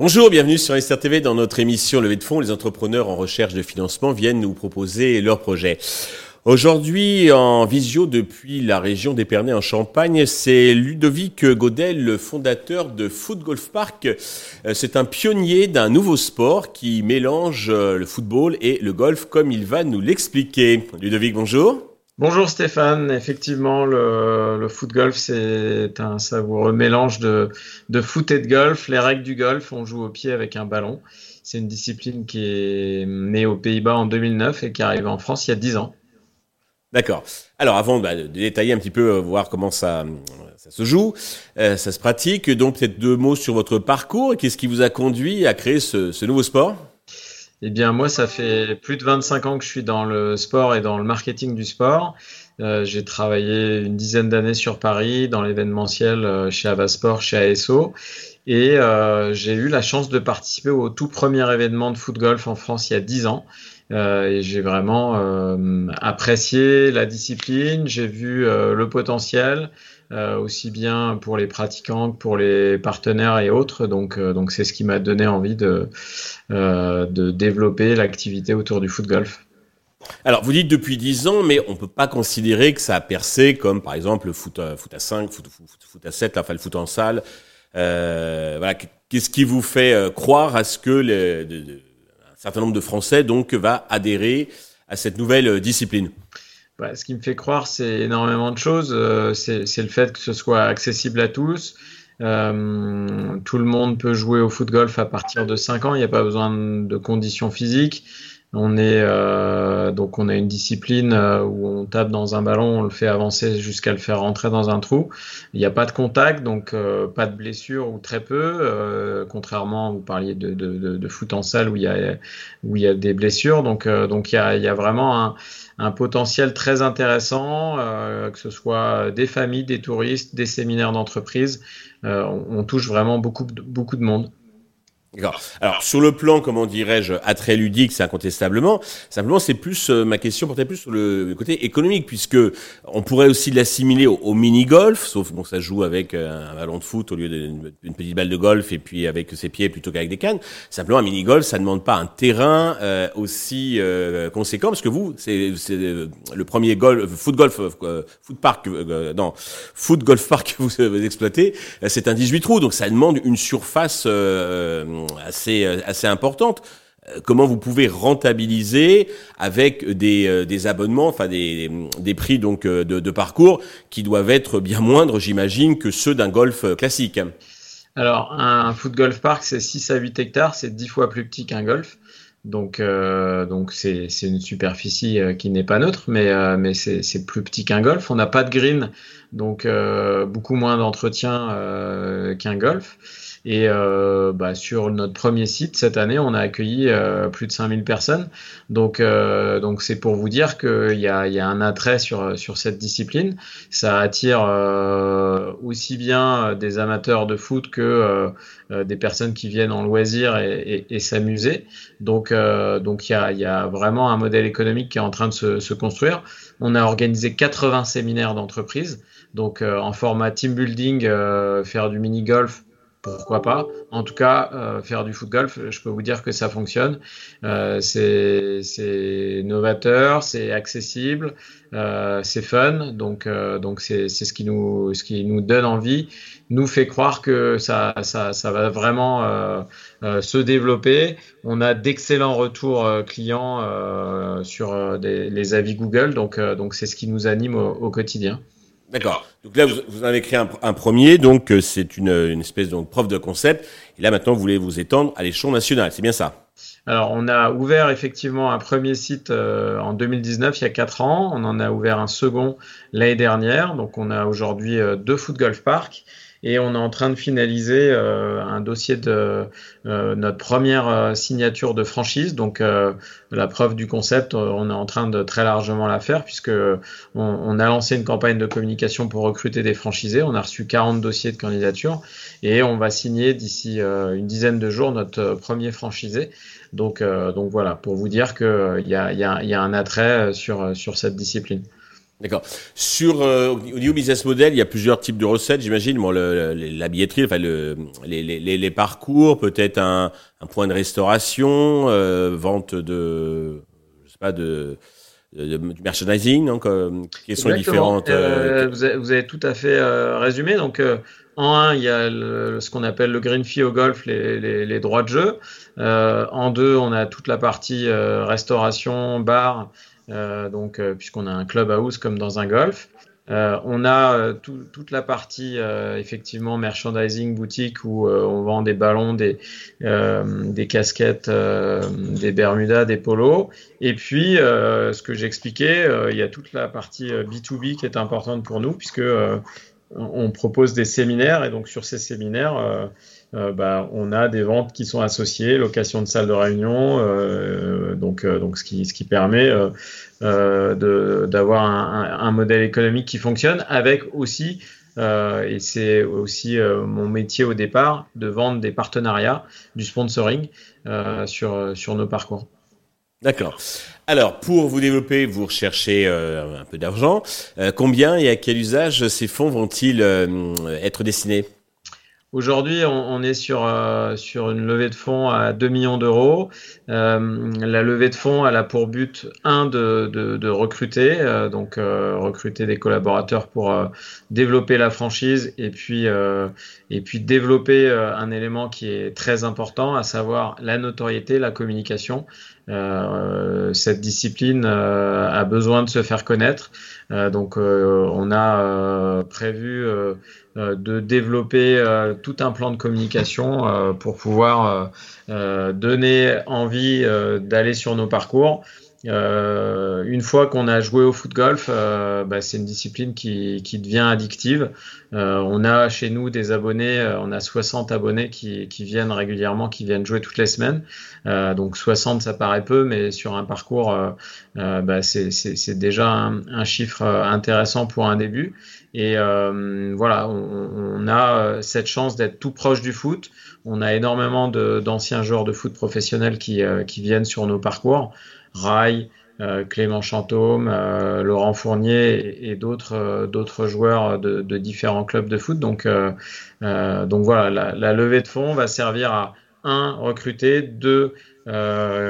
Bonjour, bienvenue sur Esther TV dans notre émission Levée de fonds. Les entrepreneurs en recherche de financement viennent nous proposer leurs projets. Aujourd'hui, en visio depuis la région d'Épernay en Champagne, c'est Ludovic Godel, le fondateur de Foot Golf Park. Euh, c'est un pionnier d'un nouveau sport qui mélange euh, le football et le golf comme il va nous l'expliquer. Ludovic, bonjour. Bonjour Stéphane, effectivement le, foot golf c'est un savoureux mélange de, foot et de golf. Les règles du golf, on joue au pied avec un ballon. C'est une discipline qui est née aux Pays-Bas en 2009 et qui arrive en France il y a 10 ans. D'accord. Alors avant bah, de détailler un petit peu, euh, voir comment ça, se joue, euh, ça se pratique, donc peut-être deux mots sur votre parcours. Qu'est-ce qui vous a conduit à créer ce nouveau sport? Eh bien, moi, ça fait plus de 25 ans que je suis dans le sport et dans le marketing du sport. Euh, j'ai travaillé une dizaine d'années sur Paris dans l'événementiel euh, chez Avasport, chez ASO. Et euh, j'ai eu la chance de participer au tout premier événement de foot golf en France il y a 10 ans. Euh, et j'ai vraiment euh, apprécié la discipline, j'ai vu euh, le potentiel, aussi bien pour les pratiquants que pour les partenaires et autres. Donc, donc c'est ce qui m'a donné envie de, de développer l'activité autour du foot golf. Alors, vous dites depuis 10 ans, mais on ne peut pas considérer que ça a percé comme, par exemple, le foot, à 5, foot, foot, à 7, enfin le foot en salle. voilà, qu'est-ce qui vous fait croire à ce que les, certain nombre de Français donc va adhérer à cette nouvelle euh, discipline bah, Ce qui me fait croire, c'est énormément de choses. Euh, c'est le fait que ce soit accessible à tous. Euh, tout le monde peut jouer au foot golf à partir de 5 ans. Il n'y a pas besoin de conditions physiques. On est donc on a une discipline euh, où on tape dans un ballon, on le fait avancer jusqu'à le faire rentrer dans un trou. Il n'y a pas de contact, donc euh, pas de blessure ou très peu. contrairement, vous parliez de, foot en salle où il y a des blessures. Donc donc il y a, il vraiment un, potentiel très intéressant, que ce soit des familles, des touristes, des séminaires d'entreprise. On, touche vraiment beaucoup de monde. D'accord. Alors sur le plan, comment dirais-je, attrait ludique, c'est incontestablement. Simplement, c'est plus euh, ma question portait plus sur le, côté économique, puisque on pourrait aussi l'assimiler au, mini golf, sauf bon, ça joue avec euh, un ballon de foot au lieu d'une petite balle de golf et puis avec ses pieds plutôt qu'avec des cannes. Simplement, un mini golf, ça demande pas un terrain euh, aussi conséquent, parce que vous, c'est le premier golf, foot golf, foot park, non, foot golf park que vous, vous exploitez, c'est un 18 trous, donc ça demande une surface assez, euh, assez importante euh, comment vous pouvez rentabiliser avec des, euh, des abonnements, enfin des, des prix donc de, parcours qui doivent être bien moindres, j'imagine, que ceux d'un golf classique. Alors, un foot golf park, c'est 6 à 8 hectares, c'est 10 fois plus petit qu'un golf. Donc, euh, donc c'est, une superficie qui n'est pas neutre, mais, mais c'est, c'est plus petit qu'un golf. On n'a pas de green, donc beaucoup moins d'entretien qu'un golf. Et euh, bah, sur notre premier site cette année, on a accueilli euh, plus de 5000 personnes. Donc, euh, donc c'est pour vous dire qu'il y a, y a un attrait sur, sur cette discipline. Ça attire aussi bien des amateurs de foot que des personnes qui viennent en loisir et, et, s'amuser. Donc, donc il y a, y a vraiment un modèle économique qui est en train de se, se construire. On a organisé 80 séminaires d'entreprise. Donc en format team building, faire du mini golf, pourquoi pas. En tout cas, euh, faire du foot golf, je peux vous dire que ça fonctionne. Euh, c'est novateur, c'est accessible, euh, c'est fun. Donc, c'est ce qui nous donne envie, nous fait croire que ça va vraiment se développer. On a d'excellents retours clients sur les avis Google. Donc c'est ce qui nous anime au quotidien. D'accord. Donc là, vous, vous avez créé un, premier, donc euh, c'est une, une, espèce de preuve de concept. Et là, maintenant, vous voulez vous étendre à l'échelon national. C'est bien ça alors, on a ouvert effectivement un premier site euh, en 2019, il y a quatre ans. On en a ouvert un second l'année dernière. Donc, on a aujourd'hui euh, deux foot golf parks et on est en train de finaliser euh, un dossier de euh, notre première euh, signature de franchise. Donc la preuve du concept, on est en train de très largement la faire puisque on, a lancé une campagne de communication pour recruter des franchisés. On a reçu 40 dossiers de candidature et on va signer d'ici une dizaine de jours notre premier franchisé. Donc, donc voilà, pour vous dire qu'il y a, y, y a un attrait sur, sur cette discipline. D'accord. Sur euh, au niveau business model, il y a plusieurs types de recettes, j'imagine. Bon, le, la billetterie, enfin le, les, les, les parcours, peut-être un, un, point de restauration, euh, vente de, je sais pas de, du merchandising, donc qui sont différentes. Euh, vous, avez, vous, avez, tout à fait résumé. Donc en un, il y a ce qu'on appelle le green fee au golf, les, les, les droits de jeu. en deux, on a toute la partie restauration, bar euh, donc euh, puisqu'on a un clubhouse comme dans un golf. Euh, on a toute la partie effectivement merchandising boutique où on vend des ballons, des, des casquettes, des bermudas, des polos. Et puis, ce que j'expliquais, il y a toute la partie B2B qui est importante pour nous puisque on propose des séminaires et donc sur ces séminaires, euh, bah, on a des ventes qui sont associées, location de salle de réunion, euh, donc, euh, donc ce, qui, permet d'avoir un, modèle économique qui fonctionne avec aussi et c'est aussi mon métier au départ de vendre des partenariats, du sponsoring sur nos parcours. D'accord. Alors, pour vous développer, vous recherchez un peu d'argent. combien et à quel usage ces fonds vont-ils être destinés? Aujourd'hui, on, est sur, euh, sur une levée de fonds à 2 millions d'euros. Euh, la levée de fonds, elle a pour but, un, de, de, recruter, euh, donc recruter des collaborateurs pour développer la franchise et puis, et puis développer un élément qui est très important, à savoir la notoriété, la communication. Cette discipline a besoin de se faire connaître. donc, on a prévu euh, de développer euh, tout un plan de communication euh, pour pouvoir donner envie d'aller sur nos parcours. Euh, une fois qu'on a joué au foot golf, euh, bah, c'est une discipline qui, qui devient addictive. Euh, on a chez nous des abonnés, on a 60 abonnés qui, qui, viennent régulièrement, qui viennent jouer toutes les semaines. donc 60, ça paraît peu, mais sur un parcours, bah, c'est déjà un, un, chiffre intéressant pour un début. Et voilà, on, on, a cette chance d'être tout proche du foot. On a énormément d'anciens joueurs de foot professionnels qui, qui viennent sur nos parcours. Rai, euh, Clément Chantôme, euh, Laurent Fournier et, d'autres euh, d'autres joueurs de, différents clubs de foot. Donc donc voilà, la, levée de fonds va servir à un recruter, deux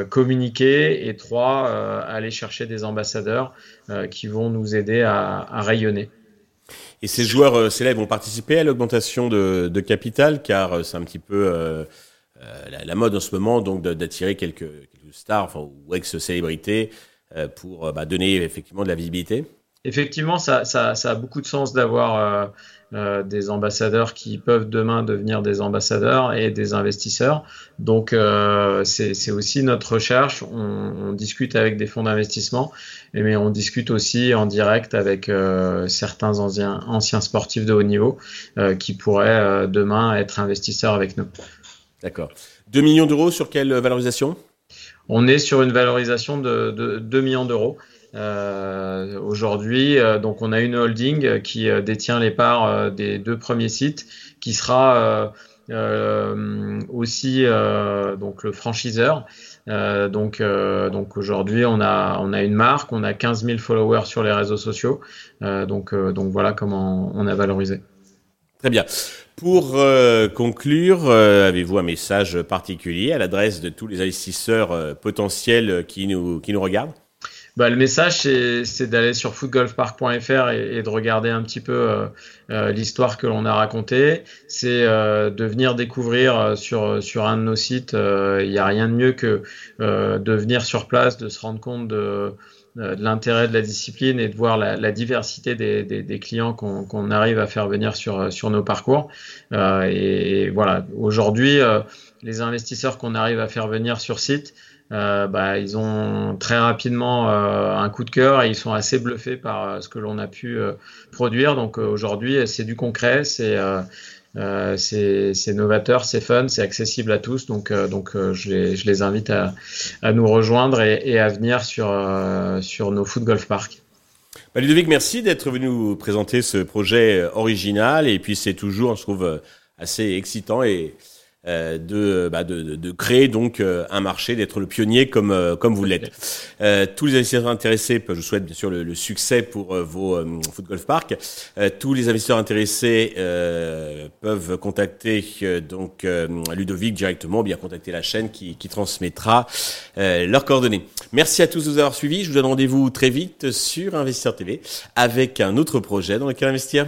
communiquer et trois aller chercher des ambassadeurs qui vont nous aider à, rayonner. Et ces joueurs célèbres vont participer à l'augmentation de, capital car c'est un petit peu la, mode en ce moment donc d'attirer quelques stars ou ex-célébrités euh, pour euh, bah, donner effectivement de la visibilité Effectivement, ça, a beaucoup de sens d'avoir euh, des ambassadeurs qui peuvent demain devenir des ambassadeurs et des investisseurs. Donc c'est aussi notre recherche. On, discute avec des fonds d'investissement, mais on discute aussi en direct avec certains anciens sportifs de haut niveau qui pourraient demain être investisseurs avec nous. D'accord. 2 millions d'euros sur quelle valorisation? On est sur une valorisation de, de 2 millions d'euros. Euh, aujourd'hui, euh, donc on a une holding qui euh, détient les parts des deux premiers sites, qui sera aussi donc le franchiseur. donc donc aujourd'hui, on a on a une marque, on a 15 000 followers sur les réseaux sociaux. donc donc voilà comment on a valorisé. Très bien. Pour euh, conclure, euh, avez-vous un message particulier à l'adresse de tous les investisseurs euh, potentiels qui nous, qui nous regardent? Bah, le message, c'est d'aller sur footgolfpark.fr et, de regarder un petit peu l'histoire que l'on a racontée. C'est de venir découvrir sur, sur un de nos sites. Il n'y a rien de mieux que de venir sur place, de se rendre compte de de l'intérêt de la discipline et de voir la, la diversité des, des, des clients qu'on arrive à faire venir sur, sur nos parcours. Euh, et voilà, aujourd'hui, euh, les investisseurs qu'on arrive à faire venir sur site, euh, bah, ils ont très rapidement un coup de cœur et ils sont assez bluffés par ce que l'on a pu produire. Donc aujourd'hui, c'est du concret, c'est euh, c'est novateur, c'est fun, c'est accessible à tous. Donc, euh, euh, je, les, invite à, nous rejoindre et, à venir sur, nos foot golf park. Bah, Ludovic, merci d'être venu nous présenter ce projet original. Et puis, c'est toujours, je trouve, assez excitant et de, bah de, de, créer donc euh, un marché, d'être le pionnier comme euh, comme vous l'êtes. tous les investisseurs intéressés, je vous souhaite bien sûr le, succès pour vos foot golf park. tous les investisseurs intéressés peuvent contacter donc Ludovic directement, ou bien contacter la chaîne qui, qui transmettra leurs coordonnées. Merci à tous de nous avoir suivis. Je vous donne rendez-vous très vite sur Investisseur TV avec un autre projet dans lequel investir.